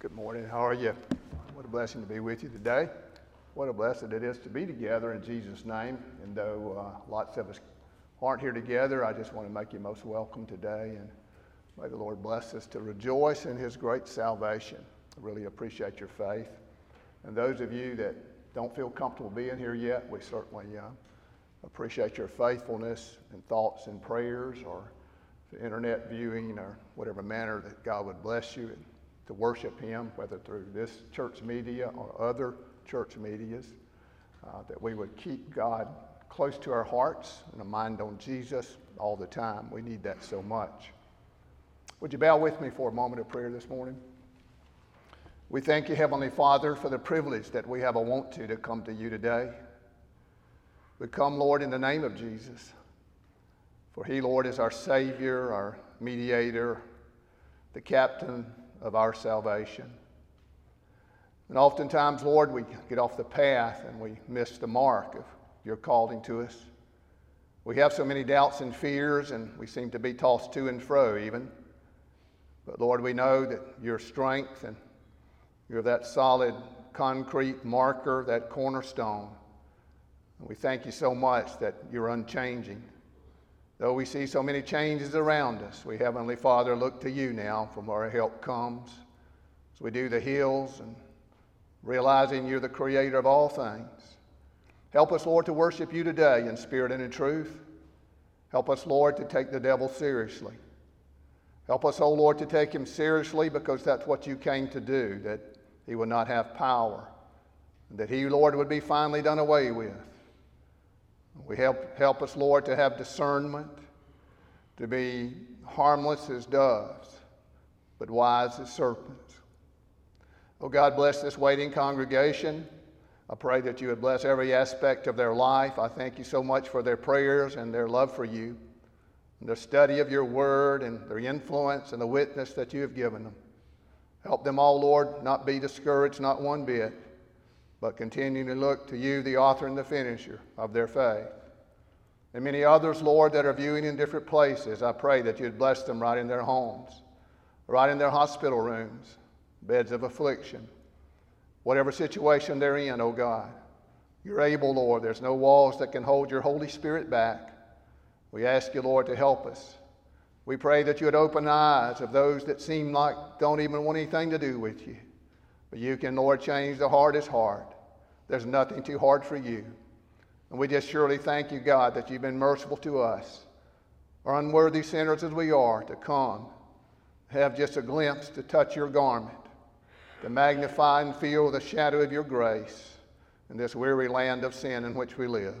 Good morning. How are you? What a blessing to be with you today. What a blessing it is to be together in Jesus' name. And though uh, lots of us aren't here together, I just want to make you most welcome today. And may the Lord bless us to rejoice in His great salvation. I really appreciate your faith. And those of you that don't feel comfortable being here yet, we certainly uh, appreciate your faithfulness and thoughts and prayers or internet viewing or whatever manner that God would bless you to worship Him, whether through this church media or other church medias, uh, that we would keep God close to our hearts and a mind on Jesus all the time. We need that so much. Would you bow with me for a moment of prayer this morning? We thank you, Heavenly Father, for the privilege that we have a want to to come to you today. We come, Lord, in the name of Jesus. For he, Lord, is our Savior, our mediator, the captain of our salvation. And oftentimes, Lord, we get off the path and we miss the mark of your calling to us. We have so many doubts and fears, and we seem to be tossed to and fro, even. But Lord, we know that your strength and you're that solid concrete marker, that cornerstone. And we thank you so much that you're unchanging. Though we see so many changes around us, we, Heavenly Father, look to you now from where our help comes. As we do the hills and realizing you're the creator of all things. Help us, Lord, to worship you today in spirit and in truth. Help us, Lord, to take the devil seriously. Help us, oh Lord, to take him seriously because that's what you came to do, that he would not have power, that he, Lord, would be finally done away with. We help, help us, Lord, to have discernment, to be harmless as doves, but wise as serpents. Oh God, bless this waiting congregation. I pray that you would bless every aspect of their life. I thank you so much for their prayers and their love for you, and their study of your word and their influence and the witness that you have given them. Help them all, Lord, not be discouraged, not one bit but continue to look to you, the author and the finisher of their faith. And many others, Lord, that are viewing in different places, I pray that you'd bless them right in their homes, right in their hospital rooms, beds of affliction, whatever situation they're in, oh God. You're able, Lord. There's no walls that can hold your Holy Spirit back. We ask you, Lord, to help us. We pray that you would open the eyes of those that seem like don't even want anything to do with you. But you can, Lord, change the hardest heart. There's nothing too hard for you. And we just surely thank you, God, that you've been merciful to us, our unworthy sinners as we are, to come, have just a glimpse to touch your garment, to magnify and feel the shadow of your grace in this weary land of sin in which we live.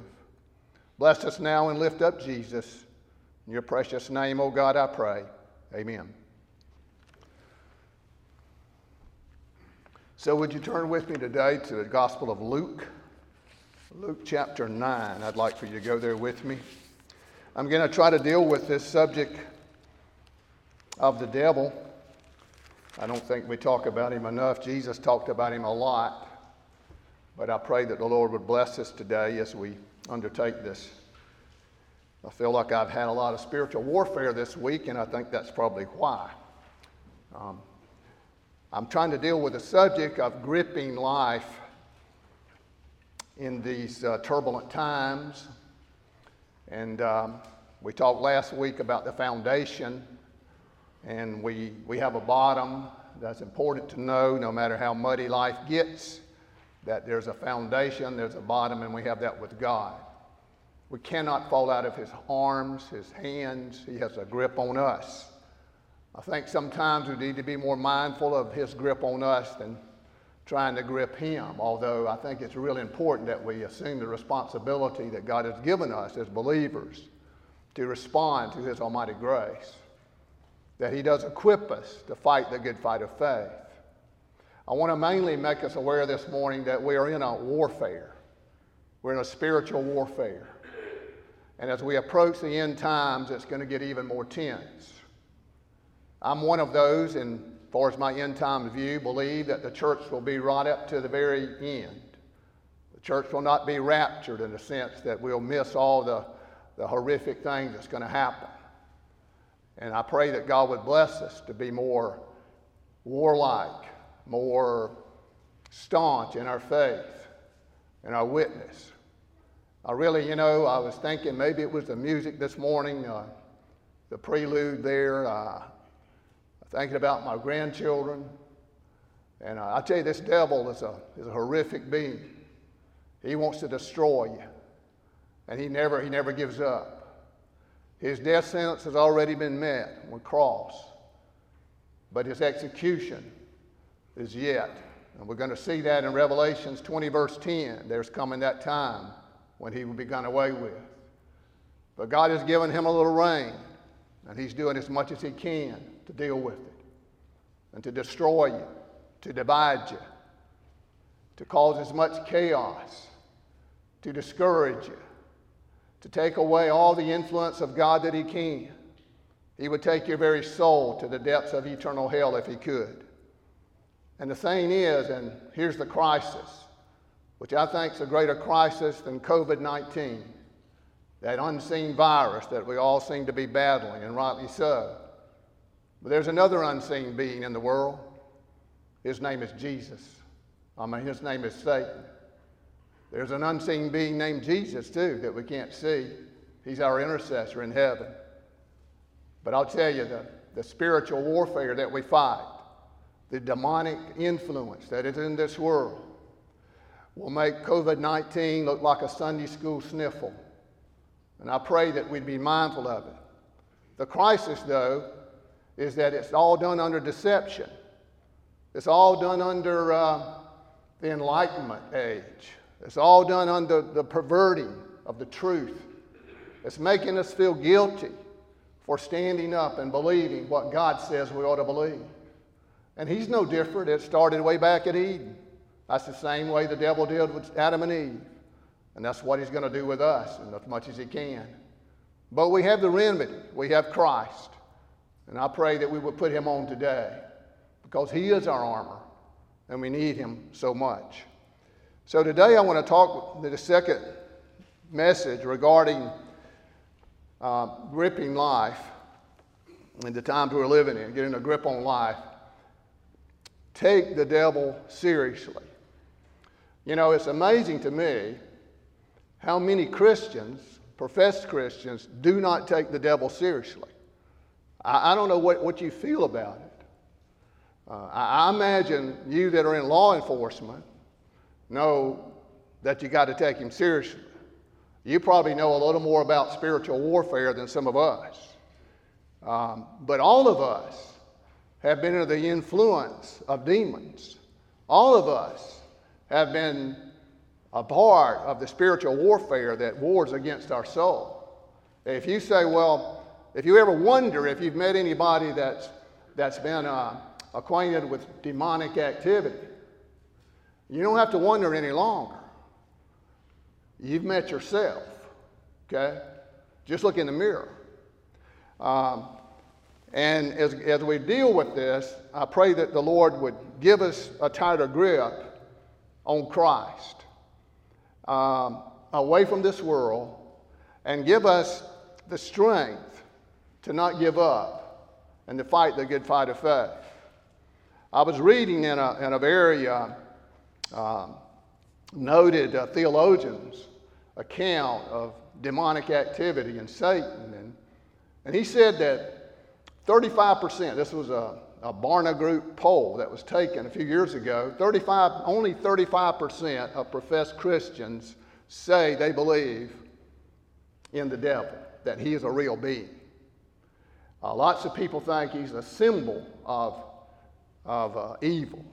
Bless us now and lift up Jesus. In your precious name, O oh God, I pray. Amen. So, would you turn with me today to the Gospel of Luke? Luke chapter 9. I'd like for you to go there with me. I'm going to try to deal with this subject of the devil. I don't think we talk about him enough. Jesus talked about him a lot. But I pray that the Lord would bless us today as we undertake this. I feel like I've had a lot of spiritual warfare this week, and I think that's probably why. Um, I'm trying to deal with the subject of gripping life in these uh, turbulent times. And um, we talked last week about the foundation, and we, we have a bottom that's important to know no matter how muddy life gets, that there's a foundation, there's a bottom, and we have that with God. We cannot fall out of His arms, His hands. He has a grip on us. I think sometimes we need to be more mindful of his grip on us than trying to grip him, although I think it's really important that we assume the responsibility that God has given us as believers to respond to his almighty grace, that he does equip us to fight the good fight of faith. I want to mainly make us aware this morning that we are in a warfare. We're in a spiritual warfare. And as we approach the end times, it's going to get even more tense. I'm one of those, and as far as my end time view, believe that the church will be right up to the very end. The church will not be raptured in the sense that we'll miss all the, the horrific things that's going to happen. And I pray that God would bless us to be more warlike, more staunch in our faith and our witness. I really, you know, I was thinking maybe it was the music this morning, uh, the prelude there. Uh, thinking about my grandchildren. And I tell you, this devil is a, is a horrific being. He wants to destroy you. And he never, he never gives up. His death sentence has already been met on cross. But his execution is yet. And we're going to see that in Revelations 20, verse 10. There's coming that time when he will be gone away with. But God has given him a little reign, and he's doing as much as he can to deal with it and to destroy you, to divide you, to cause as much chaos, to discourage you, to take away all the influence of God that he can. He would take your very soul to the depths of eternal hell if he could. And the thing is, and here's the crisis, which I think is a greater crisis than COVID 19, that unseen virus that we all seem to be battling, and rightly so. But there's another unseen being in the world. His name is Jesus. I mean, his name is Satan. There's an unseen being named Jesus, too, that we can't see. He's our intercessor in heaven. But I'll tell you, the, the spiritual warfare that we fight, the demonic influence that is in this world will make COVID 19 look like a Sunday school sniffle. And I pray that we'd be mindful of it. The crisis, though, is that it's all done under deception. It's all done under uh, the Enlightenment age. It's all done under the perverting of the truth. It's making us feel guilty for standing up and believing what God says we ought to believe. And he's no different. It started way back at Eden. That's the same way the devil did with Adam and Eve. And that's what he's going to do with us, and as much as he can. But we have the remedy. We have Christ. And I pray that we would put him on today because he is our armor and we need him so much. So today I want to talk the second message regarding uh, gripping life in the times we're living in, getting a grip on life take the devil seriously. You know, it's amazing to me how many Christians, professed Christians, do not take the devil seriously. I, I don't know what, what you feel about it. Uh, I, I imagine you that are in law enforcement know that you got to take him seriously. You probably know a little more about spiritual warfare than some of us. Um, but all of us have been under the influence of demons. All of us have been a part of the spiritual warfare that wars against our soul. If you say, well, if you ever wonder if you've met anybody that's, that's been uh, acquainted with demonic activity, you don't have to wonder any longer. You've met yourself, okay? Just look in the mirror. Um, and as, as we deal with this, I pray that the Lord would give us a tighter grip on Christ, um, away from this world, and give us the strength to not give up and to fight the good fight of faith. I was reading in a, in a very uh, uh, noted uh, theologian's account of demonic activity and Satan, and, and he said that 35%, this was a, a Barna Group poll that was taken a few years ago. 35, only 35% of professed Christians say they believe in the devil, that he is a real being. Uh, lots of people think he's a symbol of, of uh, evil.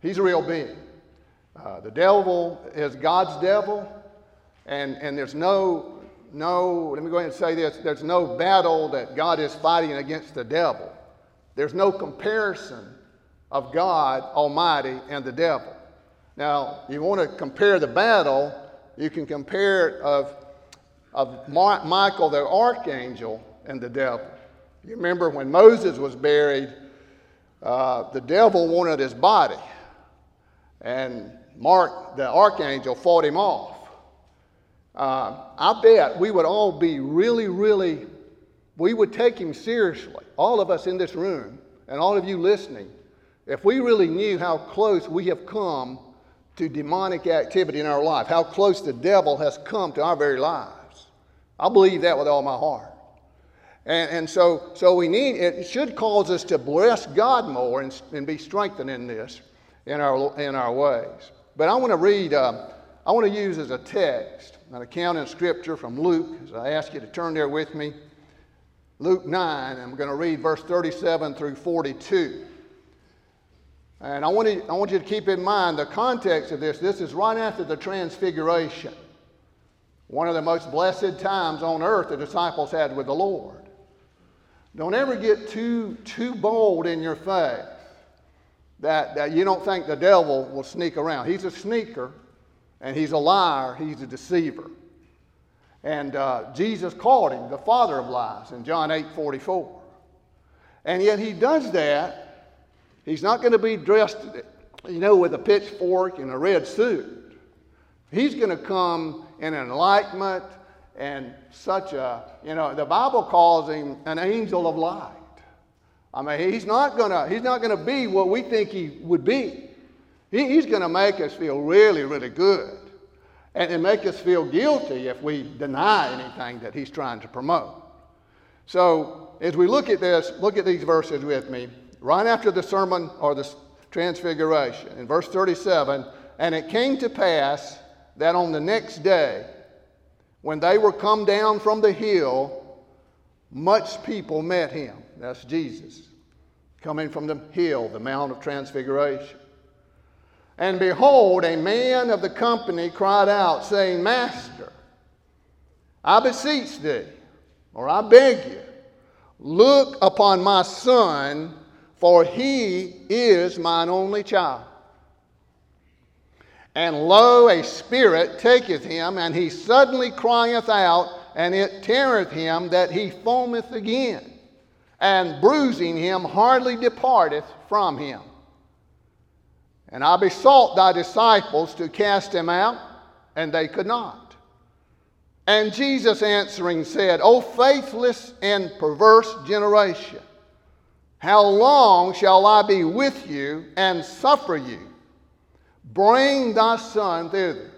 He's a real being. Uh, the devil is God's devil, and, and there's no no, let me go ahead and say this there's no battle that God is fighting against the devil. There's no comparison of God Almighty and the devil. Now, you want to compare the battle, you can compare it of, of Michael the archangel and the devil. You remember when Moses was buried, uh, the devil wanted his body, and Mark the archangel fought him off. Uh, I bet we would all be really, really, we would take him seriously, all of us in this room and all of you listening, if we really knew how close we have come to demonic activity in our life, how close the devil has come to our very lives, I believe that with all my heart. And, and so, so we need, it should cause us to bless God more and, and be strengthened in this, in our, in our ways. But I want to read, uh, I want to use as a text an account in Scripture from Luke, as I ask you to turn there with me. Luke 9, I'm going to read verse 37 through 42. And I want, I want you to keep in mind the context of this. This is right after the Transfiguration, one of the most blessed times on earth the disciples had with the Lord. Don't ever get too, too bold in your faith that, that you don't think the devil will sneak around. He's a sneaker, and he's a liar, he's a deceiver. And uh, Jesus called him the father of lies in John 8 44. And yet he does that He's not going to be dressed, you know, with a pitchfork and a red suit. He's going to come in enlightenment and such a, you know, the Bible calls him an angel of light. I mean, he's not to, he's not to be what we think he would be. He, he's to make us feel really, really good and, and make us feel guilty if we deny anything that he's trying to promote. So, as we look at this, look at these verses with me right after the sermon or the transfiguration. In verse 37, and it came to pass that on the next day, when they were come down from the hill, much people met him. That's Jesus, coming from the hill, the Mount of Transfiguration. And behold, a man of the company cried out, saying, Master, I beseech thee, or I beg you, look upon my son for he is mine only child. And lo, a spirit taketh him, and he suddenly crieth out, and it teareth him that he foameth again, and bruising him hardly departeth from him. And I besought thy disciples to cast him out, and they could not. And Jesus answering said, O faithless and perverse generation, how long shall I be with you and suffer you? Bring thy son thither.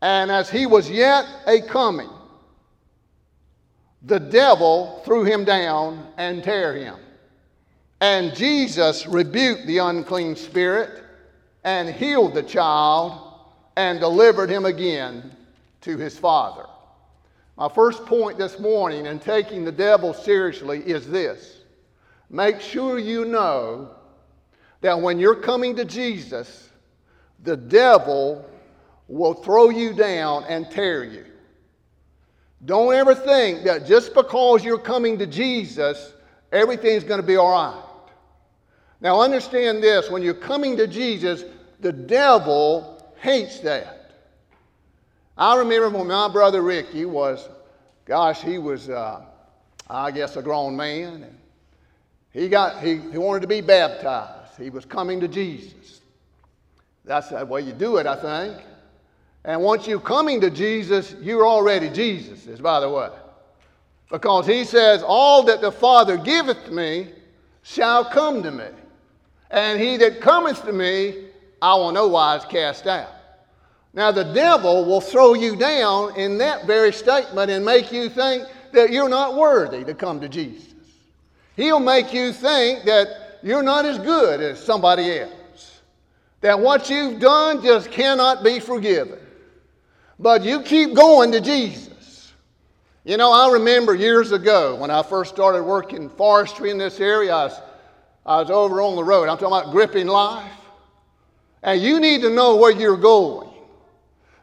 And as he was yet a coming, the devil threw him down and tear him. And Jesus rebuked the unclean spirit and healed the child and delivered him again to his father. My first point this morning in taking the devil seriously is this Make sure you know that when you're coming to Jesus, the devil will throw you down and tear you. Don't ever think that just because you're coming to Jesus, everything's going to be all right. Now, understand this when you're coming to Jesus, the devil hates that. I remember when my brother Ricky was, gosh, he was, uh, I guess, a grown man. And he, got, he, he wanted to be baptized. He was coming to Jesus. That's the way you do it, I think. And once you're coming to Jesus, you're already Jesus, is by the way. Because he says, All that the Father giveth me shall come to me. And he that cometh to me, I will no wise cast out. Now, the devil will throw you down in that very statement and make you think that you're not worthy to come to Jesus. He'll make you think that you're not as good as somebody else, that what you've done just cannot be forgiven. But you keep going to Jesus. You know, I remember years ago when I first started working forestry in this area, I was, I was over on the road. I'm talking about gripping life. And you need to know where you're going.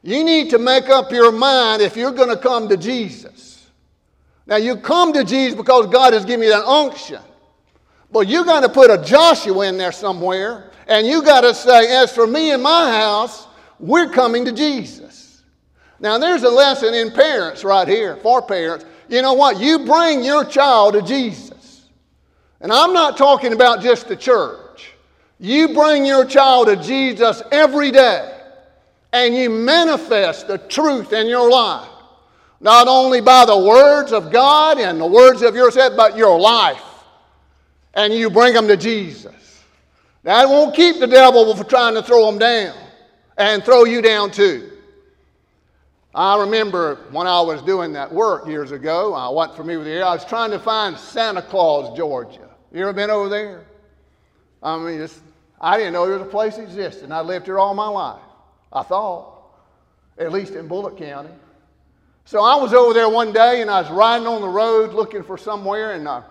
You need to make up your mind if you're going to come to Jesus. Now, you come to Jesus because God has given you that unction. But you got to put a Joshua in there somewhere, and you got to say, As for me and my house, we're coming to Jesus. Now, there's a lesson in parents right here for parents. You know what? You bring your child to Jesus. And I'm not talking about just the church. You bring your child to Jesus every day, and you manifest the truth in your life not only by the words of God and the words of yourself, but your life. And you bring them to Jesus. That won't keep the devil from trying to throw them down and throw you down too. I remember when I was doing that work years ago, I wasn't familiar with the area, I was trying to find Santa Claus, Georgia. You ever been over there? I mean, I didn't know there was a place that existed, I lived here all my life. I thought, at least in Bulloch County. So I was over there one day, and I was riding on the road looking for somewhere, and I,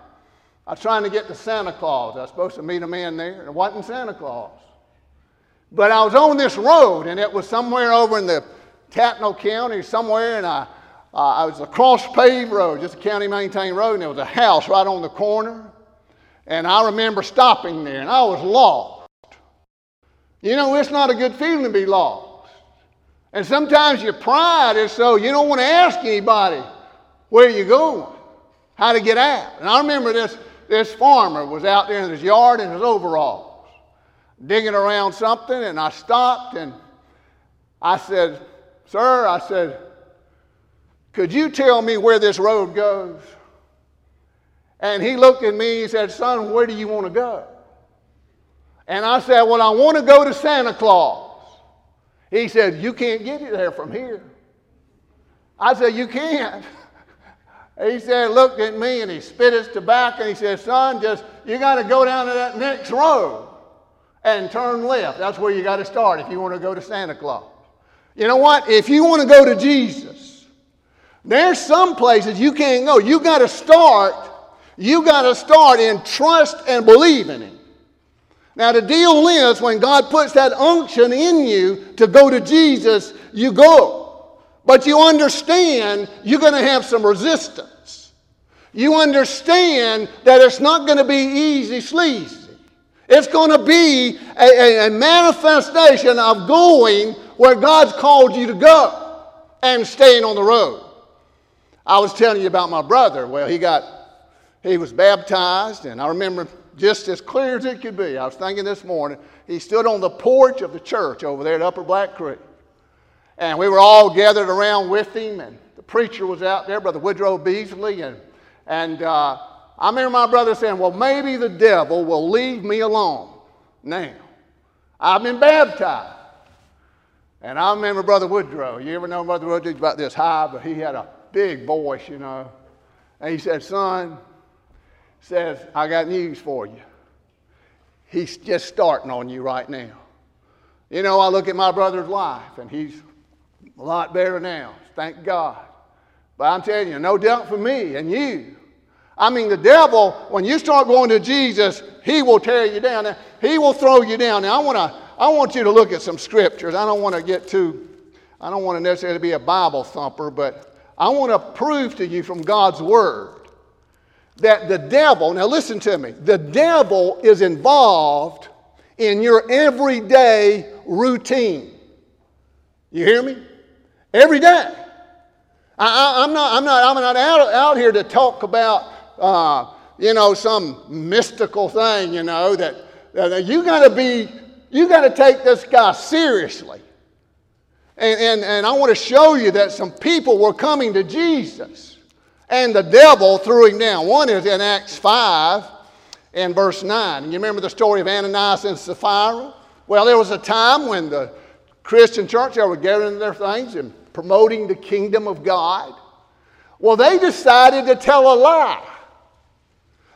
I was trying to get to Santa Claus. I was supposed to meet a man there, and it wasn't Santa Claus. But I was on this road, and it was somewhere over in the Tattnall County, somewhere, and I, uh, I was across paved road, just a county maintained road, and there was a house right on the corner. And I remember stopping there, and I was lost. You know, it's not a good feeling to be lost. And sometimes your pride is so you don't want to ask anybody where you're going, how to get out. And I remember this, this farmer was out there in his yard in his overalls, digging around something, and I stopped and I said, Sir, I said, could you tell me where this road goes? And he looked at me and he said, Son, where do you want to go? And I said, Well, I want to go to Santa Claus. He said, You can't get it there from here. I said, You can't. He said, looked at me and he spit his tobacco and he said, Son, just you got to go down to that next road and turn left. That's where you got to start if you want to go to Santa Claus. You know what? If you want to go to Jesus, there's some places you can't go. You got to start you got to start in trust and believe in Him. Now, the deal is when God puts that unction in you to go to Jesus, you go. But you understand you're going to have some resistance. You understand that it's not going to be easy sleazy. It's going to be a, a, a manifestation of going where God's called you to go and staying on the road. I was telling you about my brother. Well, he got he was baptized, and I remember just as clear as it could be. I was thinking this morning, he stood on the porch of the church over there at Upper Black Creek. And we were all gathered around with him, and the preacher was out there, Brother Woodrow Beasley. And, and uh, I remember my brother saying, Well, maybe the devil will leave me alone now. I've been baptized. And I remember Brother Woodrow. You ever know Brother Woodrow? about this high, but he had a big voice, you know. And he said, Son, says, I got news for you. He's just starting on you right now. You know, I look at my brother's life, and he's a lot better now. Thank God. But I'm telling you, no doubt for me and you. I mean, the devil, when you start going to Jesus, he will tear you down. He will throw you down. Now, I, wanna, I want you to look at some scriptures. I don't want to get too, I don't want to necessarily be a Bible thumper, but I want to prove to you from God's Word that the devil, now listen to me, the devil is involved in your everyday routine. You hear me? Every day. I, am not, I'm not, I'm not out, out here to talk about, uh, you know, some mystical thing, you know, that, that you got to be, you got to take this guy seriously. And, and, and I want to show you that some people were coming to Jesus and the devil threw him down. One is in Acts 5 and verse 9. And you remember the story of Ananias and Sapphira? Well, there was a time when the Christian church, they were gathering their things and promoting the kingdom of God. Well, they decided to tell a lie.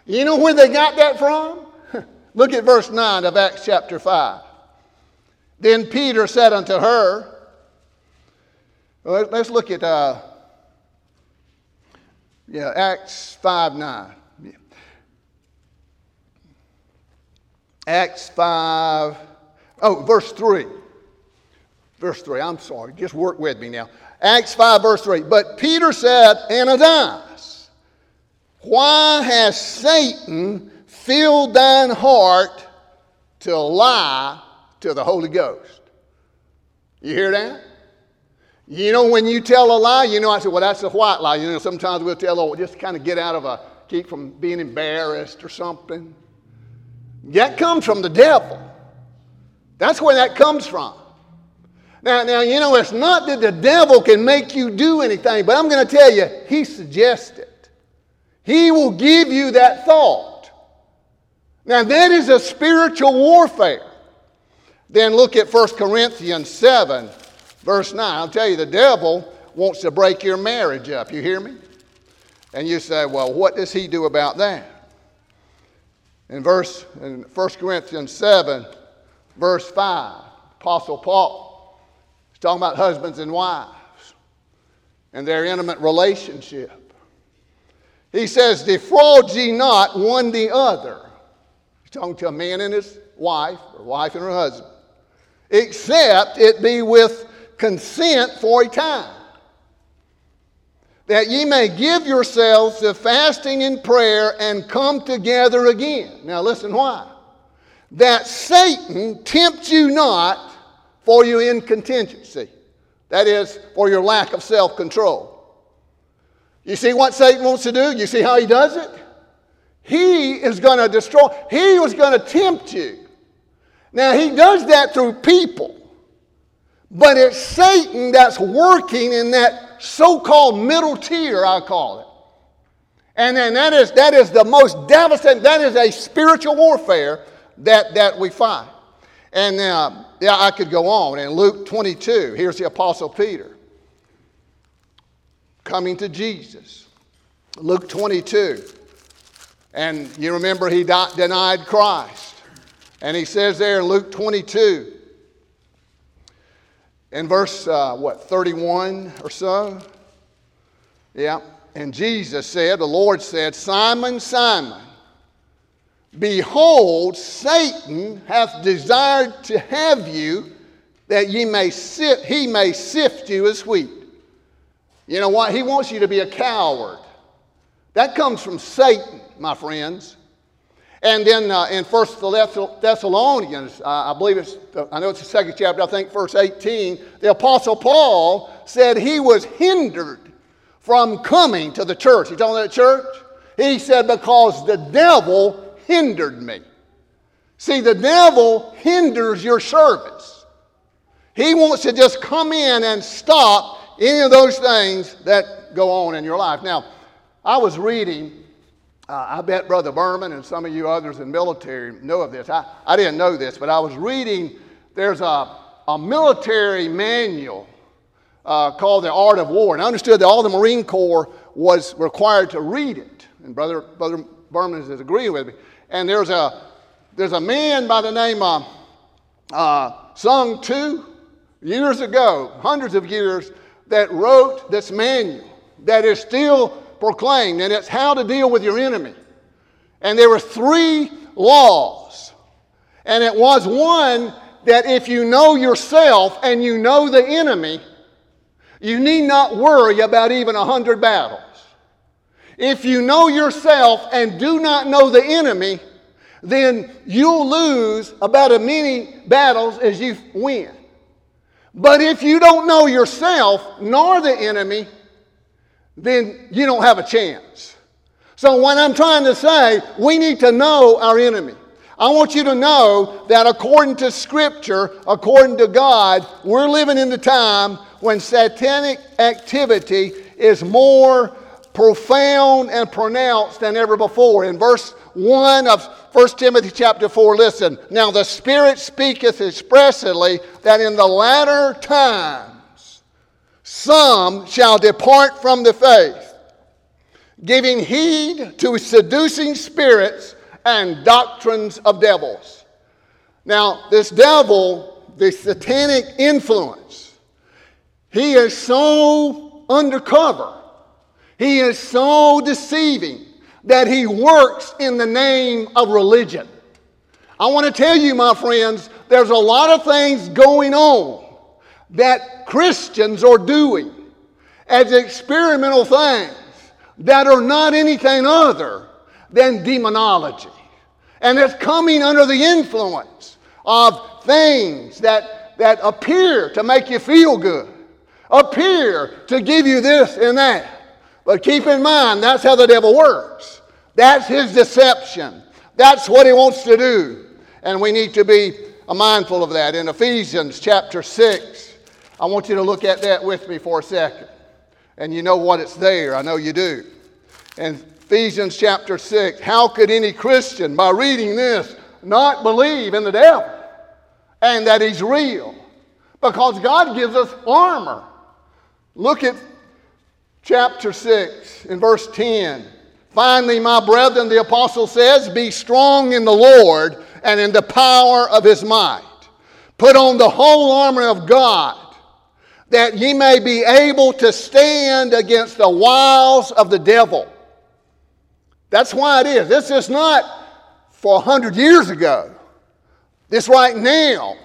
You know where they got that from? Look at verse 9 of Acts chapter 5. Then Peter said unto her, let's look at uh, yeah, Acts 5 9. Yeah. Acts 5, oh, verse 3. Verse 3, I'm sorry, just work with me now. Acts 5, verse 3. But Peter said, Ananias, why has Satan filled thine heart to lie to the Holy Ghost? You hear that? You know, when you tell a lie, you know, I said, well, that's a white lie. You know, sometimes we'll tell, oh, just kind of get out of a, keep from being embarrassed or something. That comes from the devil. That's where that comes from. Now, now, you know, it's not that the devil can make you do anything, but I'm going to tell you, he suggests it. He will give you that thought. Now, that is a spiritual warfare. Then look at 1 Corinthians 7, verse 9. I'll tell you, the devil wants to break your marriage up. You hear me? And you say, well, what does he do about that? In verse in 1 Corinthians 7, verse 5, Apostle Paul is talking about husbands and wives and their intimate relationship. He says, Defraud ye not one the other. He's talking to a man and his wife, or wife and her husband, except it be with consent for a time that ye may give yourselves to fasting and prayer and come together again. Now, listen why. That Satan tempt you not for you incontinency. That is, for your lack of self control. You see what Satan wants to do? You see how he does it? He is going to destroy, he was going to tempt you. Now, he does that through people. But it's Satan that's working in that so called middle tier, I call it. And then that is, that is the most devastating, that is a spiritual warfare that, that we fight. And uh, yeah, I could go on. In Luke 22, here's the Apostle Peter coming to Jesus. Luke 22. And you remember he died, denied Christ. And he says there in Luke 22, in verse, uh, what, 31 or so? Yeah. And Jesus said, the Lord said, Simon, Simon, behold, Satan hath desired to have you that ye may sit, he may sift you as wheat. You know what? He wants you to be a coward. That comes from Satan, my friends. And then uh, in First Thessalonians, uh, I believe it's, I know it's the second chapter, I think verse 18, the Apostle Paul said he was hindered from coming to the church. He told that church? He said, because the devil hindered me. See, the devil hinders your service. He wants to just come in and stop any of those things that go on in your life. Now, I was reading uh, I bet Brother Berman and some of you others in military know of this. I, I didn't know this, but I was reading, there's a, a military manual uh, called The Art of War. And I understood that all the Marine Corps was required to read it. And Brother, Brother Berman is agreeing with me. And there's a, there's a man by the name of uh, Sun Tzu, years ago, hundreds of years, that wrote this manual that is still proclaimed, and it's how to deal with your enemy. And there were three laws. And it was one that if you know yourself and you know the enemy, you need not worry about even a hundred battles. If you know yourself and do not know the enemy, then you'll lose about as many battles as you win. But if you don't know yourself nor the enemy, then you don't have a chance. So, what I'm trying to say, we need to know our enemy. I want you to know that according to Scripture, according to God, we're living in the time when satanic activity is more profound and pronounced than ever before. In verse 1 of 1 Timothy chapter 4, listen. Now the Spirit speaketh expressly that in the latter times some shall depart from the faith, giving heed to seducing spirits and doctrines of devils. Now, this devil, the satanic influence, he is so undercover, he is so deceiving that he works in the name of religion. I want to tell you, my friends, there's a lot of things going on that Christians are doing as experimental things that are not anything other than demonology. And it's coming under the influence of things that, that appear to make you feel good, appear to give you this and that. But keep in mind, that's how the devil works. That's his deception. That's what he wants to do. And we need to be uh, mindful of that. In Ephesians chapter 6, I want you to look at that with me for a second. And you know what it's there. I know you do. In Ephesians chapter 6. How could any Christian, by reading this, not believe in the devil and that he's real? Because God gives us armor. Look at chapter 6 in verse 10. Finally, my brethren, the apostle says, Be strong in the Lord and in the power of his might. Put on the whole armor of God, that ye may be able to stand against the wiles of the devil. That's why it is. This is not for a hundred years ago. This right now.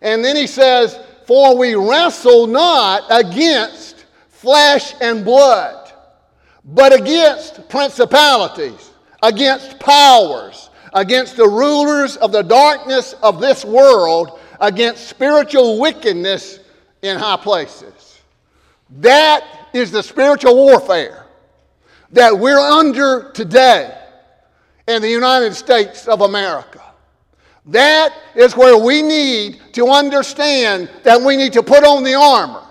And then he says, For we wrestle not against flesh and blood but against principalities, against powers, against the rulers of the darkness of this world, against spiritual wickedness in high places. That is the spiritual warfare that we're under today in the United States of America. That is where we need to understand that we need to put on the armor.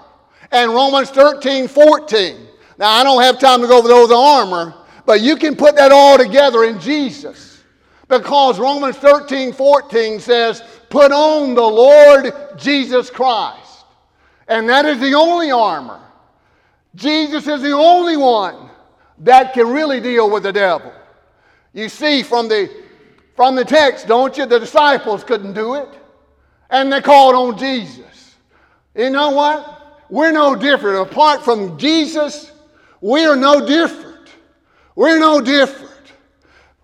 And Romans 13, 14 now, I don't have time to go over those armor, but you can put that all together in Jesus. Because Romans 13, 14 says, Put on the Lord Jesus Christ. And that is the only armor. Jesus is the only one that can really deal with the devil. You see from the, from the text, don't you? The disciples couldn't do it. And they called on Jesus. You know what? We're no different. Apart from Jesus, we are no different. We're no different.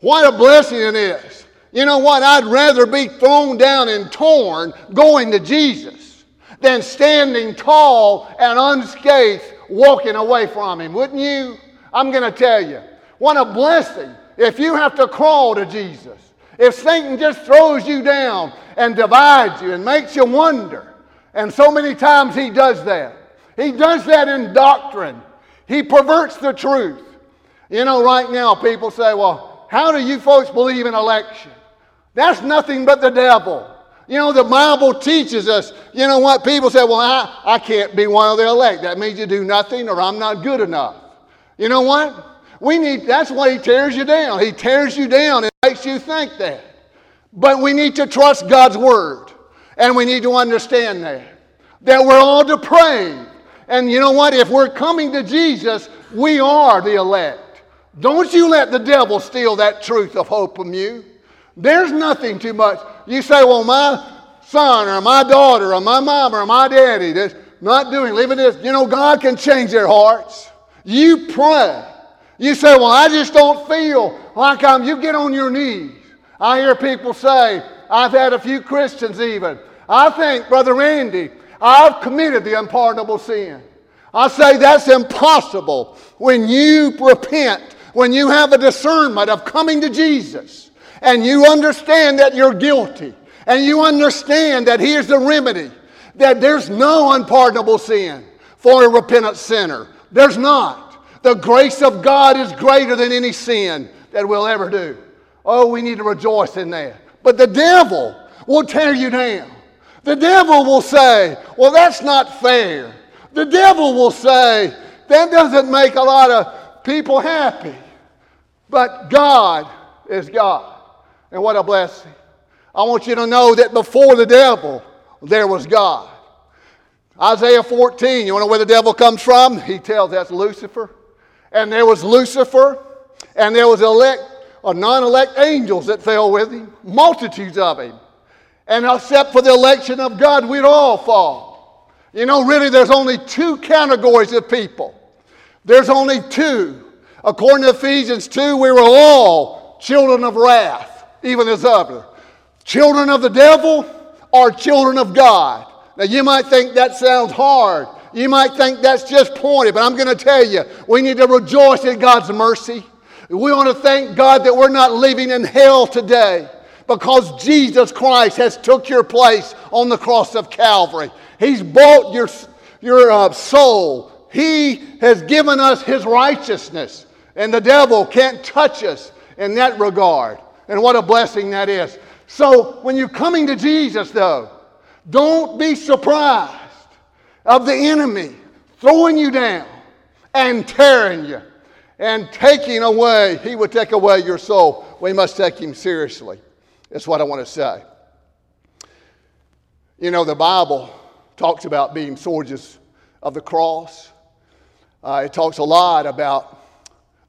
What a blessing it is. You know what? I'd rather be thrown down and torn going to Jesus than standing tall and unscathed walking away from Him, wouldn't you? I'm going to tell you. What a blessing if you have to crawl to Jesus. If Satan just throws you down and divides you and makes you wonder. And so many times he does that. He does that in doctrine. He perverts the truth. You know, right now people say, well, how do you folks believe in election? That's nothing but the devil. You know, the Bible teaches us, you know what? People say, well, I, I can't be one of the elect. That means you do nothing or I'm not good enough. You know what? We need, that's why he tears you down. He tears you down and makes you think that. But we need to trust God's word. And we need to understand that. That we're all depraved. And you know what? If we're coming to Jesus, we are the elect. Don't you let the devil steal that truth of hope from you. There's nothing too much. You say, well, my son or my daughter or my mom or my daddy is not doing, living this. You know, God can change their hearts. You pray. You say, well, I just don't feel like I'm, you get on your knees. I hear people say, I've had a few Christians even. I think, Brother Randy, I've committed the unpardonable sin. I say that's impossible when you repent, when you have a discernment of coming to Jesus, and you understand that you're guilty, and you understand that here's the remedy, that there's no unpardonable sin for a repentant sinner. There's not. The grace of God is greater than any sin that we'll ever do. Oh, we need to rejoice in that. But the devil will tear you down. The devil will say, Well, that's not fair. The devil will say, That doesn't make a lot of people happy. But God is God. And what a blessing. I want you to know that before the devil, there was God. Isaiah 14, you want to know where the devil comes from? He tells that's Lucifer. And there was Lucifer, and there was elect or non-elect angels that fell with him, multitudes of him. And except for the election of God, we'd all fall. You know, really, there's only two categories of people. There's only two. According to Ephesians 2, we were all children of wrath, even as other. Children of the devil or children of God. Now, you might think that sounds hard. You might think that's just pointed, but I'm going to tell you, we need to rejoice in God's mercy. We want to thank God that we're not living in hell today because Jesus Christ has took your place on the cross of Calvary. He's bought your, your uh, soul. He has given us his righteousness, and the devil can't touch us in that regard. And what a blessing that is. So when you're coming to Jesus, though, don't be surprised of the enemy throwing you down and tearing you. and taking away, he would take away your soul. We must take him seriously. That's what I want to say. You know, the Bible talks about being soldiers of the cross. Uh, it talks a lot about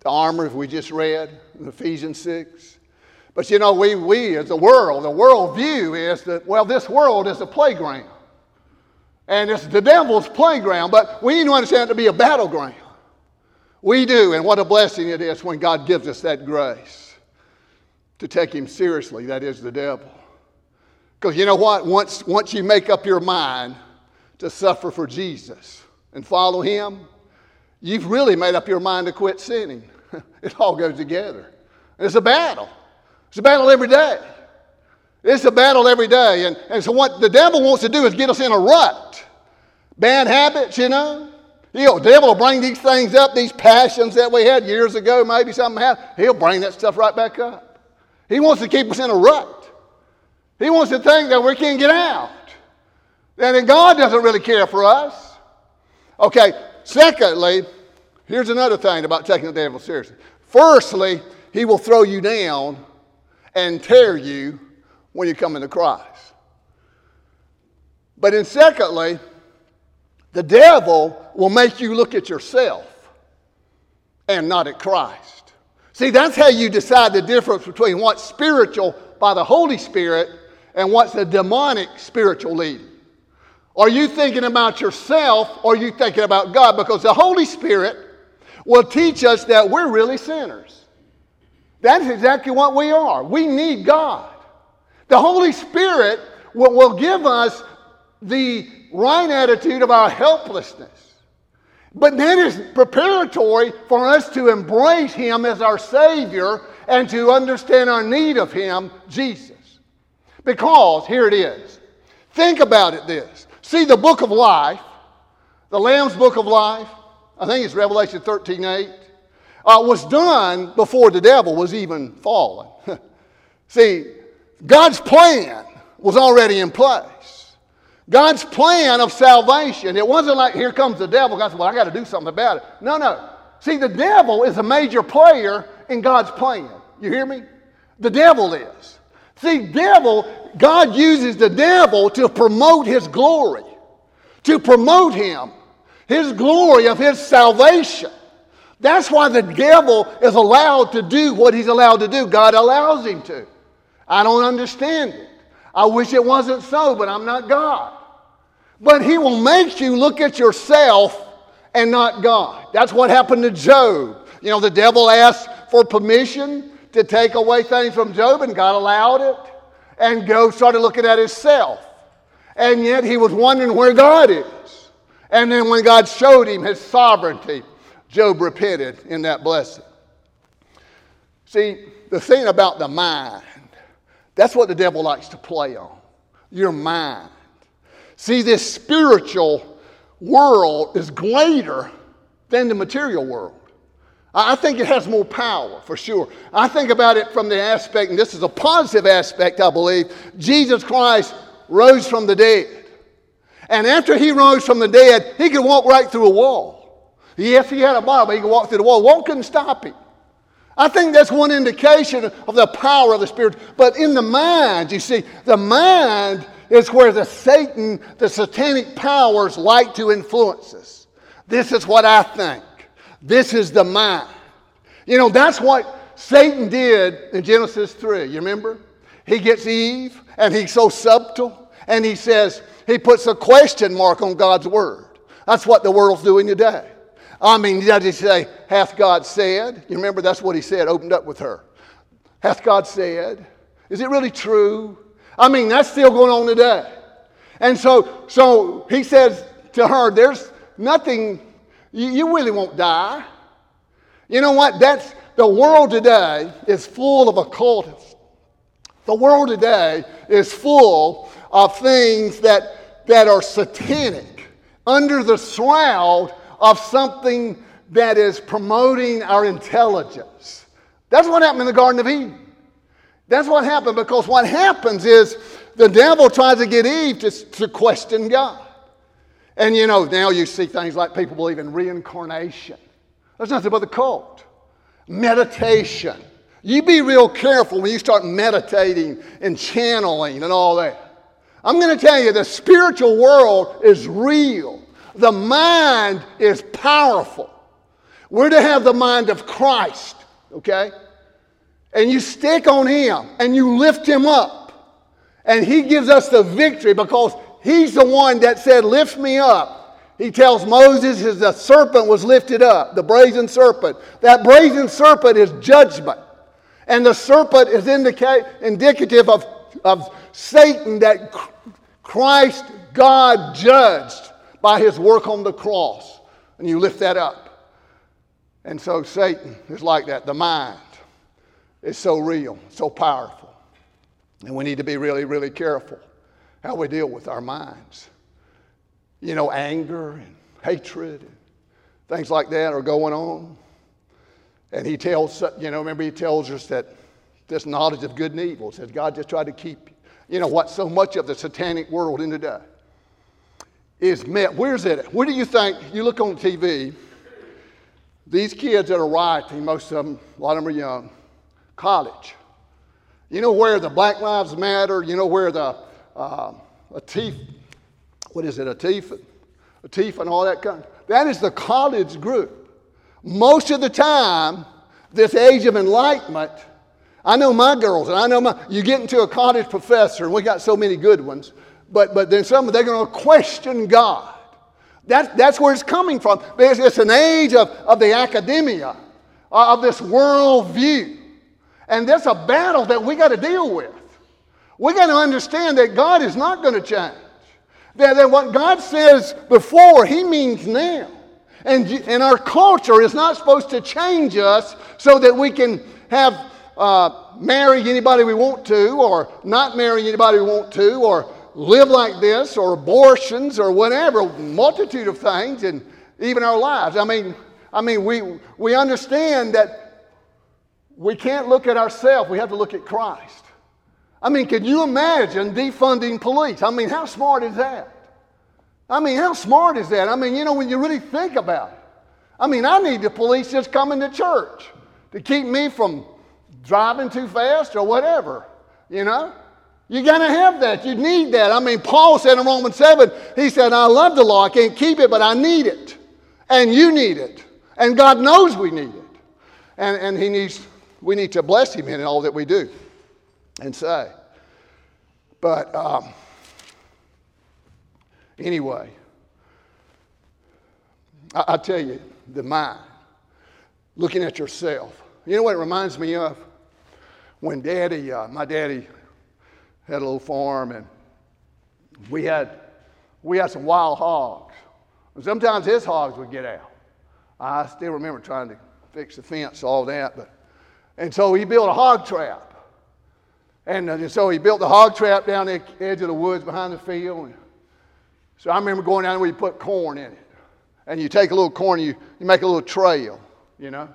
the armor we just read in Ephesians 6. But you know, we, we as a world, the world view is that, well, this world is a playground. And it's the devil's playground, but we need to understand it to be a battleground. We do, and what a blessing it is when God gives us that grace to take him seriously, that is the devil. Because you know what? Once, once you make up your mind to suffer for Jesus and follow him, you've really made up your mind to quit sinning. it all goes together. It's a battle. It's a battle every day. It's a battle every day. And, and so, what the devil wants to do is get us in a rut. Bad habits, you know. He'll, the devil will bring these things up, these passions that we had years ago, maybe something happened. He'll bring that stuff right back up. He wants to keep us in a rut. He wants to think that we can't get out. And then God doesn't really care for us. Okay, secondly, here's another thing about taking the devil seriously. Firstly, he will throw you down and tear you when you come into Christ. But then, secondly, the devil will make you look at yourself and not at Christ. See, that's how you decide the difference between what's spiritual by the Holy Spirit and what's a demonic spiritual leading. Are you thinking about yourself or are you thinking about God? Because the Holy Spirit will teach us that we're really sinners. That's exactly what we are. We need God. The Holy Spirit will, will give us the right attitude of our helplessness. But then it's preparatory for us to embrace Him as our Savior and to understand our need of Him, Jesus. Because, here it is. Think about it this. See the book of life, the Lamb's book of life, I think it's Revelation 13 8, uh, was done before the devil was even fallen. See, God's plan was already in place. God's plan of salvation. It wasn't like, here comes the devil. God said, well, I got to do something about it. No, no. See, the devil is a major player in God's plan. You hear me? The devil is. See, devil, God uses the devil to promote his glory, to promote him, his glory of his salvation. That's why the devil is allowed to do what he's allowed to do. God allows him to. I don't understand it. I wish it wasn't so, but I'm not God. But he will make you look at yourself and not God. That's what happened to Job. You know, the devil asked for permission to take away things from Job, and God allowed it. And Job started looking at himself. And yet he was wondering where God is. And then when God showed him his sovereignty, Job repented in that blessing. See, the thing about the mind, that's what the devil likes to play on your mind. See, this spiritual world is greater than the material world. I think it has more power for sure. I think about it from the aspect, and this is a positive aspect, I believe. Jesus Christ rose from the dead. And after he rose from the dead, he could walk right through a wall. Yes, he had a but he could walk through the wall. Wall couldn't stop him. I think that's one indication of the power of the Spirit. But in the mind, you see, the mind is where the Satan, the satanic powers like to influence us. This is what I think. This is the mind. You know, that's what Satan did in Genesis 3. You remember? He gets Eve, and he's so subtle, and he says, he puts a question mark on God's word. That's what the world's doing today. I mean, does he say, hath God said? You remember that's what he said, opened up with her. Hath God said? Is it really true? I mean, that's still going on today. And so, so he says to her, there's nothing, you, you really won't die. You know what? That's the world today is full of occultists. The world today is full of things that, that are satanic under the shroud of something that is promoting our intelligence. That's what happened in the Garden of Eden. That's what happened because what happens is the devil tries to get Eve to, to question God. And you know, now you see things like people believe in reincarnation. There's nothing but the cult. meditation. You be real careful when you start meditating and channeling and all that. I'm going to tell you the spiritual world is real, the mind is powerful. We're to have the mind of Christ, okay? And you stick on Him and you lift Him up. And He gives us the victory because He's the one that said, Lift me up. He tells Moses as the serpent was lifted up, the brazen serpent. That brazen serpent is judgment. And the serpent is indica- indicative of, of Satan that Christ, God, judged by his work on the cross. And you lift that up. And so Satan is like that. The mind is so real, so powerful. And we need to be really, really careful how we deal with our minds. You know, anger and hatred and things like that are going on. And he tells, you know, remember he tells us that this knowledge of good and evil says God just tried to keep, you know, what so much of the satanic world in today is met. Where's it? Where do you think, you look on TV, these kids that are rioting, most of them, a lot of them are young, college. You know where the Black Lives Matter, you know where the uh, Atif, what is it, Atif, Atif and all that kind. That is the college group. Most of the time, this age of enlightenment, I know my girls, and I know my, you get into a college professor, and we got so many good ones, but, but then some, they're going to question God. That, that's where it's coming from. It's, it's an age of, of the academia, uh, of this world view. And that's a battle that we got to deal with. We got to understand that God is not going to change. That, that what God says before, He means now. And, and our culture is not supposed to change us so that we can have uh, marry anybody we want to, or not marry anybody we want to, or live like this, or abortions, or whatever, multitude of things, and even our lives. I mean, I mean, we we understand that we can't look at ourselves; we have to look at Christ. I mean, can you imagine defunding police? I mean, how smart is that? I mean, how smart is that? I mean, you know, when you really think about it. I mean, I need the police just coming to church to keep me from driving too fast or whatever, you know? You're going to have that. You need that. I mean, Paul said in Romans 7, he said, I love the law. I can't keep it, but I need it. And you need it. And God knows we need it. And, and he needs, we need to bless him in all that we do and say. But um, anyway, I, I tell you, the mind, looking at yourself. You know what it reminds me of? When daddy, uh, my daddy had a little farm and we had, we had some wild hogs. And sometimes his hogs would get out. I still remember trying to fix the fence, all that. But, and so he built a hog trap. And uh, so he built the hog trap down the edge of the woods behind the field. So I remember going down where you put corn in it. And you take a little corn, you, you make a little trail, you know.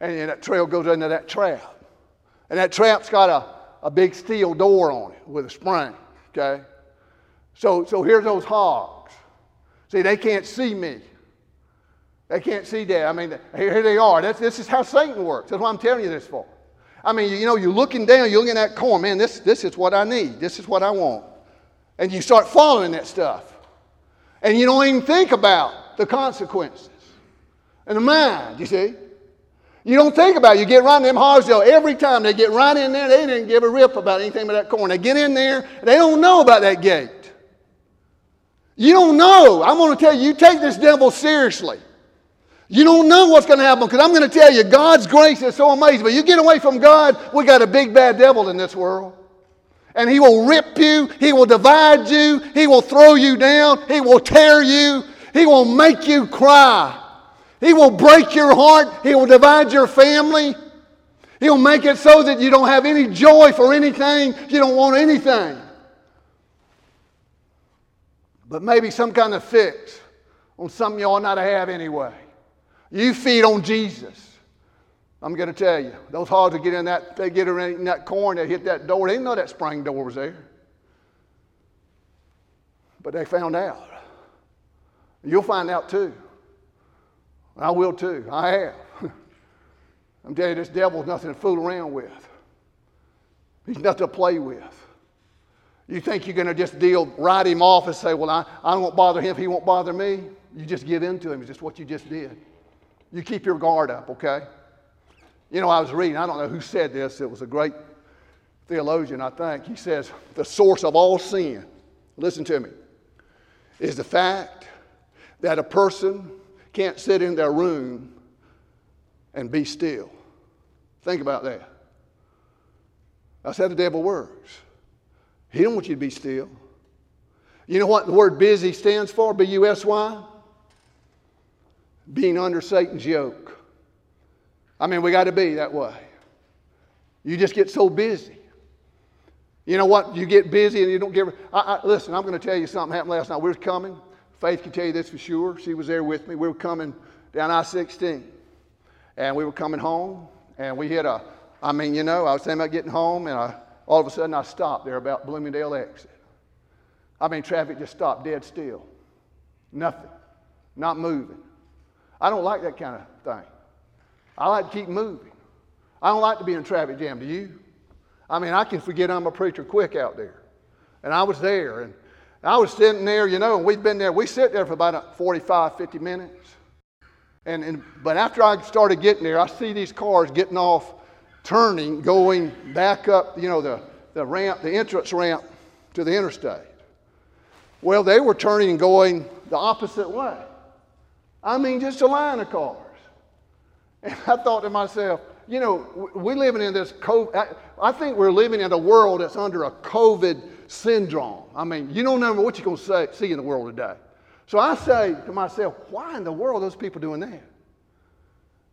And, and that trail goes into that trap. And that trap's got a, a big steel door on it with a spring, okay? So, so here's those hogs. See, they can't see me. They can't see that. I mean, here they are. That's, this is how Satan works. That's what I'm telling you this for. I mean, you know, you're looking down, you're looking at that corn, man, this, this is what I need. This is what I want. And you start following that stuff. And you don't even think about the consequences. And the mind, you see. You don't think about it. You get right in them hogs, though. Every time they get right in there, they didn't give a rip about anything but that corn. They get in there, they don't know about that gate. You don't know. I'm going to tell you, you take this devil seriously. You don't know what's going to happen because I'm going to tell you, God's grace is so amazing. But you get away from God, we got a big bad devil in this world. And he will rip you, he will divide you, he will throw you down, he will tear you, he will make you cry. He will break your heart, he will divide your family. He'll make it so that you don't have any joy for anything, you don't want anything. But maybe some kind of fix on something you ought not to have anyway. You feed on Jesus. I'm going to tell you, those hogs that get in that, they get in that corn, they hit that door. They didn't know that spring door was there. But they found out. You'll find out too. I will too. I have. I'm telling you, this devil's nothing to fool around with. He's nothing to play with. You think you're going to just deal, write him off and say, well, I, I won't bother him if he won't bother me? You just give in to him. It's just what you just did. You keep your guard up, okay? You know, I was reading, I don't know who said this, it was a great theologian, I think. He says, the source of all sin, listen to me, is the fact that a person can't sit in their room and be still. Think about that. That's how the devil works. He don't want you to be still. You know what the word busy stands for? B U S Y? Being under Satan's yoke. I mean, we got to be that way. You just get so busy. You know what? You get busy and you don't give. I, I, listen, I'm going to tell you something happened last night. We were coming. Faith can tell you this for sure. She was there with me. We were coming down I 16. And we were coming home. And we hit a, I mean, you know, I was thinking about getting home. And I, all of a sudden I stopped there about Bloomingdale exit. I mean, traffic just stopped dead still. Nothing. Not moving. I don't like that kind of thing. I like to keep moving. I don't like to be in traffic jam. Do you? I mean, I can forget I'm a preacher quick out there. And I was there, and I was sitting there, you know, and we've been there. We sit there for about 45, 50 minutes. And, and, but after I started getting there, I see these cars getting off, turning, going back up, you know, the, the ramp, the entrance ramp to the interstate. Well, they were turning and going the opposite way. I mean, just a line of cars. And I thought to myself, you know, we're living in this COVID. I, think we're living in a world that's under a COVID syndrome. I mean, you don't know what you're going to say, see in the world today. So I say to myself, why in the world are those people doing that?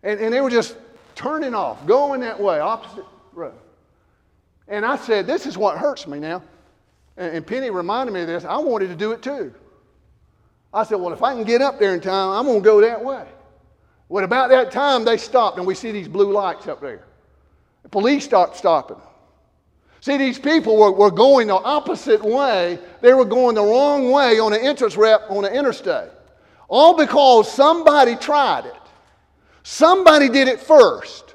And, and they were just turning off, going that way, opposite road. And I said, this is what hurts me now. And, and Penny reminded me of this. I wanted to do it too. I said, well, if I can get up there in time, I'm going to go that way. When about that time they stopped, and we see these blue lights up there. The police start stopping. See, these people were, were going the opposite way. They were going the wrong way on an entrance ramp on the interstate. All because somebody tried it. Somebody did it first.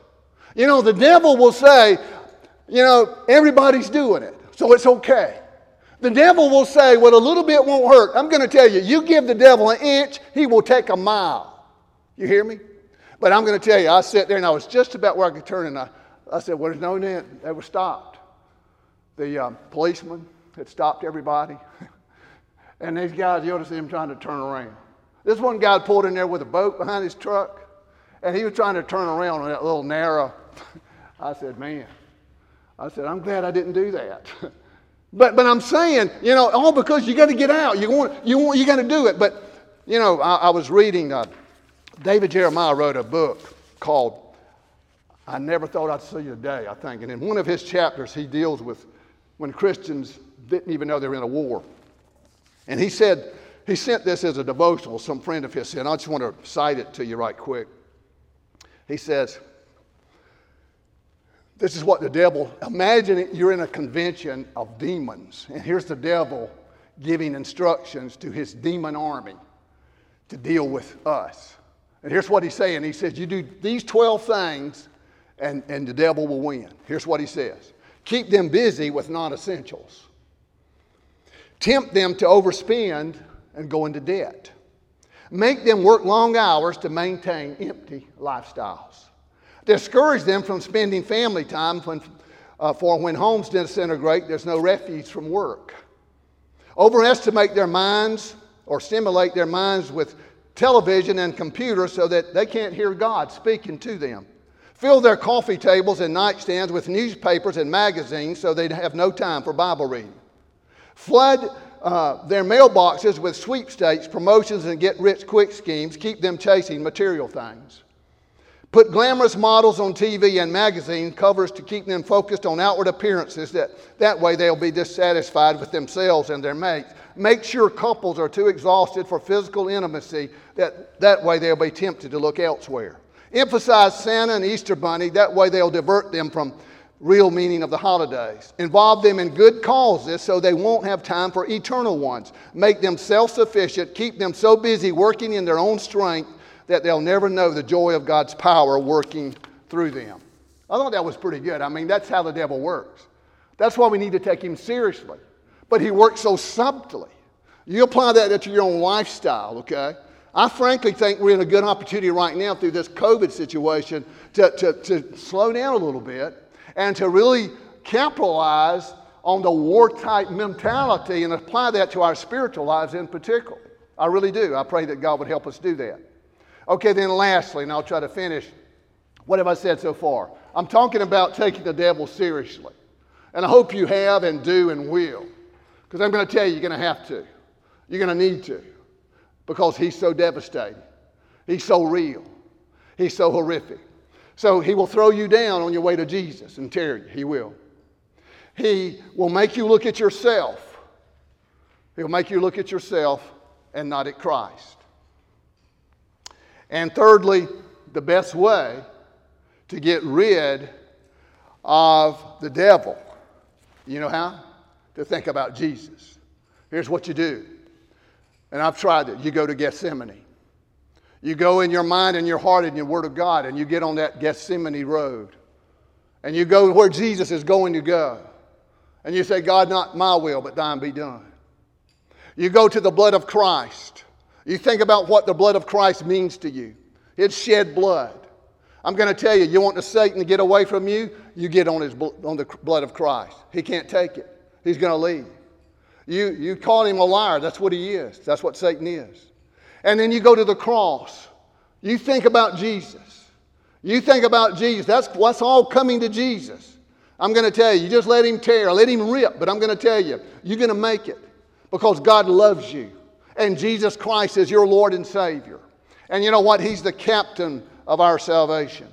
You know, the devil will say, you know, everybody's doing it, so it's okay. The devil will say, well, a little bit won't hurt. I'm going to tell you, you give the devil an inch, he will take a mile. You hear me? But I'm going to tell you, I sat there and I was just about where I could turn, and I, I said, Well, there's no need. They were stopped. The um, policeman had stopped everybody. and these guys, you ought to see them trying to turn around. This one guy pulled in there with a boat behind his truck, and he was trying to turn around on that little narrow. I said, Man, I said, I'm glad I didn't do that. but, but I'm saying, you know, all because you got to get out. You, want, you, want, you got to do it. But, you know, I, I was reading. Uh, David Jeremiah wrote a book called I Never Thought I'd See a Day, I think. And in one of his chapters, he deals with when Christians didn't even know they were in a war. And he said, he sent this as a devotional, some friend of his said. I just want to cite it to you right quick. He says, This is what the devil, imagine you're in a convention of demons, and here's the devil giving instructions to his demon army to deal with us. And here's what he's saying He says, You do these 12 things, and, and the devil will win. Here's what he says Keep them busy with non essentials, tempt them to overspend and go into debt, make them work long hours to maintain empty lifestyles, discourage them from spending family time when, uh, for when homes disintegrate, there's no refuge from work. Overestimate their minds or stimulate their minds with television and computers so that they can't hear God speaking to them. Fill their coffee tables and nightstands with newspapers and magazines so they'd have no time for Bible reading. Flood uh, their mailboxes with sweepstakes, promotions, and get rich quick schemes. Keep them chasing material things. Put glamorous models on TV and magazine covers to keep them focused on outward appearances. That, that way they'll be dissatisfied with themselves and their mates. Make sure couples are too exhausted for physical intimacy, that, that way they'll be tempted to look elsewhere. Emphasize Santa and Easter Bunny, that way they'll divert them from real meaning of the holidays. Involve them in good causes so they won't have time for eternal ones. Make them self sufficient, keep them so busy working in their own strength that they'll never know the joy of God's power working through them. I thought that was pretty good. I mean, that's how the devil works. That's why we need to take him seriously. But he works so subtly. You apply that to your own lifestyle, okay? I frankly think we're in a good opportunity right now through this COVID situation to, to, to slow down a little bit and to really capitalize on the war type mentality and apply that to our spiritual lives in particular. I really do. I pray that God would help us do that. Okay, then lastly, and I'll try to finish. What have I said so far? I'm talking about taking the devil seriously. And I hope you have and do and will. Because I'm going to tell you, you're going to have to. You're going to need to. Because he's so devastating. He's so real. He's so horrific. So he will throw you down on your way to Jesus and tear you. He will. He will make you look at yourself. He'll make you look at yourself and not at Christ. And thirdly, the best way to get rid of the devil, you know how? To think about Jesus. Here's what you do. And I've tried it. You go to Gethsemane. You go in your mind and your heart and your Word of God, and you get on that Gethsemane road. And you go where Jesus is going to go. And you say, God, not my will, but thine be done. You go to the blood of Christ. You think about what the blood of Christ means to you. It's shed blood. I'm going to tell you, you want the Satan to get away from you, you get on, his, on the blood of Christ. He can't take it. He's going to leave. You, you call him a liar. That's what he is. That's what Satan is. And then you go to the cross. You think about Jesus. You think about Jesus. That's what's all coming to Jesus. I'm going to tell you, you just let him tear, let him rip, but I'm going to tell you, you're going to make it because God loves you. And Jesus Christ is your Lord and Savior. And you know what? He's the captain of our salvation.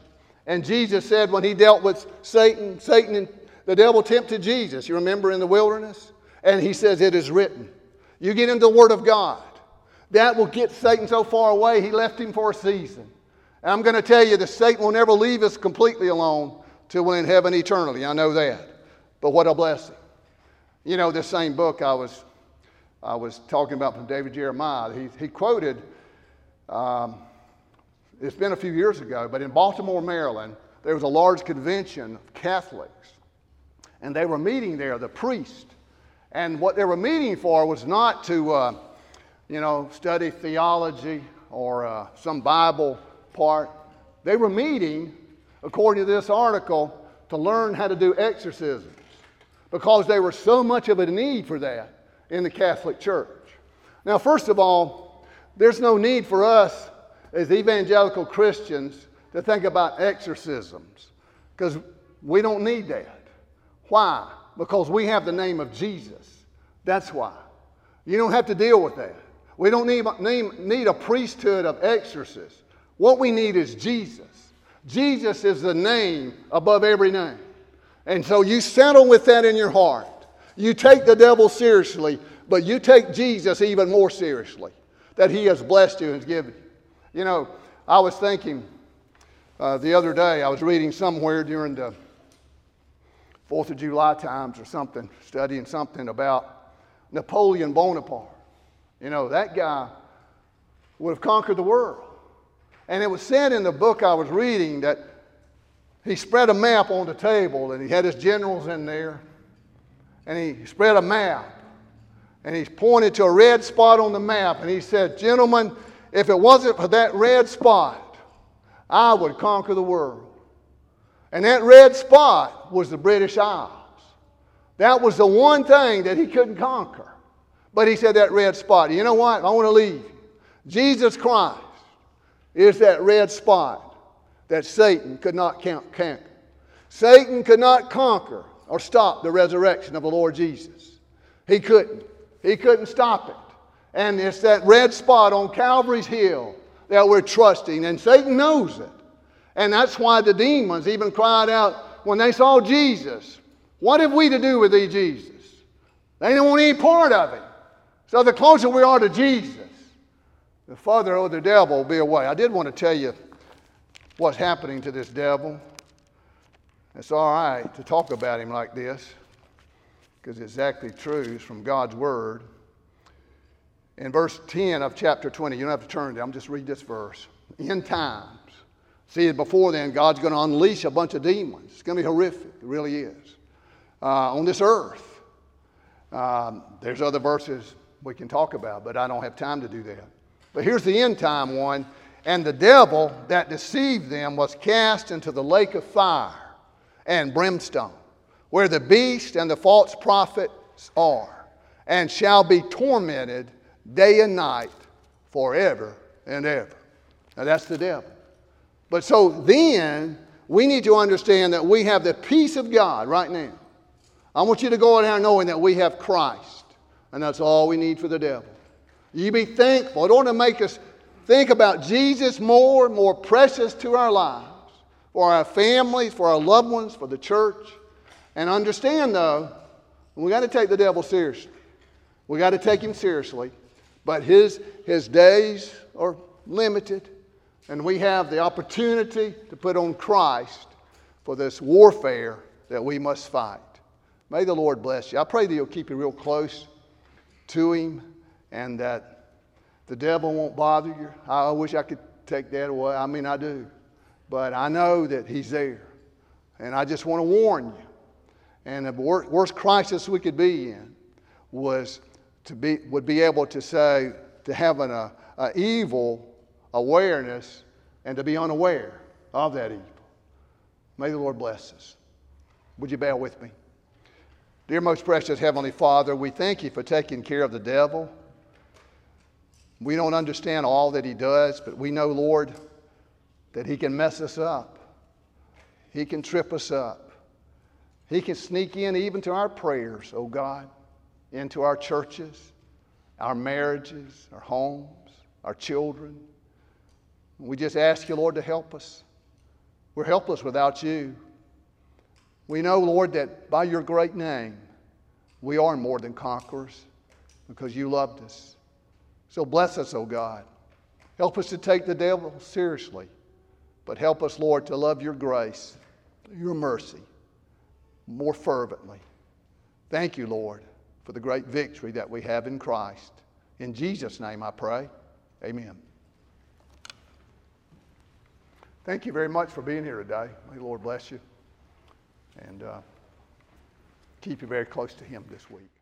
And Jesus said when he dealt with Satan, Satan and the devil tempted Jesus. You remember in the wilderness? And he says, It is written. You get into the Word of God. That will get Satan so far away, he left him for a season. And I'm going to tell you that Satan will never leave us completely alone till we're in heaven eternally. I know that. But what a blessing. You know, this same book I was, I was talking about from David Jeremiah, he, he quoted, um, it's been a few years ago, but in Baltimore, Maryland, there was a large convention of Catholics. And they were meeting there, the priest. And what they were meeting for was not to, uh, you know, study theology or uh, some Bible part. They were meeting according to this article, to learn how to do exorcisms because there was so much of a need for that in the Catholic Church. Now, first of all, there's no need for us as evangelical Christians to think about exorcisms because we don't need that. Why? Because we have the name of Jesus. That's why. You don't have to deal with that. We don't need, need, need a priesthood of exorcists. What we need is Jesus. Jesus is the name above every name. And so you settle with that in your heart. You take the devil seriously, but you take Jesus even more seriously that he has blessed you and given you. You know, I was thinking uh, the other day, I was reading somewhere during the Fourth of July times or something, studying something about Napoleon Bonaparte. You know, that guy would have conquered the world. And it was said in the book I was reading that he spread a map on the table and he had his generals in there and he spread a map and he pointed to a red spot on the map and he said, Gentlemen, if it wasn't for that red spot, I would conquer the world. And that red spot was the British Isles. That was the one thing that he couldn't conquer. But he said that red spot. You know what? I want to leave. Jesus Christ is that red spot that Satan could not conquer. Satan could not conquer or stop the resurrection of the Lord Jesus. He couldn't. He couldn't stop it. And it's that red spot on Calvary's hill that we're trusting, and Satan knows it. And that's why the demons even cried out when they saw Jesus, What have we to do with thee, Jesus? They don't want any part of it. So the closer we are to Jesus, the father of the devil will be away. I did want to tell you what's happening to this devil. It's all right to talk about him like this because it's exactly true. It's from God's word. In verse 10 of chapter 20, you don't have to turn there, I'm just read this verse. In times, See, before then, God's going to unleash a bunch of demons. It's going to be horrific. It really is. Uh, on this earth. Um, there's other verses we can talk about, but I don't have time to do that. But here's the end time one. And the devil that deceived them was cast into the lake of fire and brimstone, where the beast and the false prophets are, and shall be tormented day and night forever and ever. Now that's the devil. But so then we need to understand that we have the peace of God right now. I want you to go out there knowing that we have Christ, and that's all we need for the devil. You be thankful. It ought to make us think about Jesus more and more precious to our lives, for our families, for our loved ones, for the church. And understand, though, we got to take the devil seriously. We got to take him seriously. But his, his days are limited, and we have the opportunity to put on Christ for this warfare that we must fight. May the Lord bless you. I pray that you'll keep you real close to Him and that the devil won't bother you. I wish I could take that away. I mean, I do. But I know that He's there. And I just want to warn you. And the worst crisis we could be in was to be, would be able to say, to have an uh, evil awareness and to be unaware of that evil. May the Lord bless us. Would you bow with me? Dear most precious Heavenly Father, we thank you for taking care of the devil. We don't understand all that he does, but we know, Lord, that he can mess us up. He can trip us up. He can sneak in even to our prayers, oh God, into our churches, our marriages, our homes, our children. We just ask you, Lord, to help us. We're helpless without you. We know, Lord, that by your great name, we are more than conquerors because you loved us. So bless us, O oh God. Help us to take the devil seriously, but help us, Lord, to love your grace, your mercy more fervently. Thank you, Lord, for the great victory that we have in Christ. In Jesus' name I pray. Amen. Thank you very much for being here today. May the Lord bless you and uh, keep you very close to Him this week.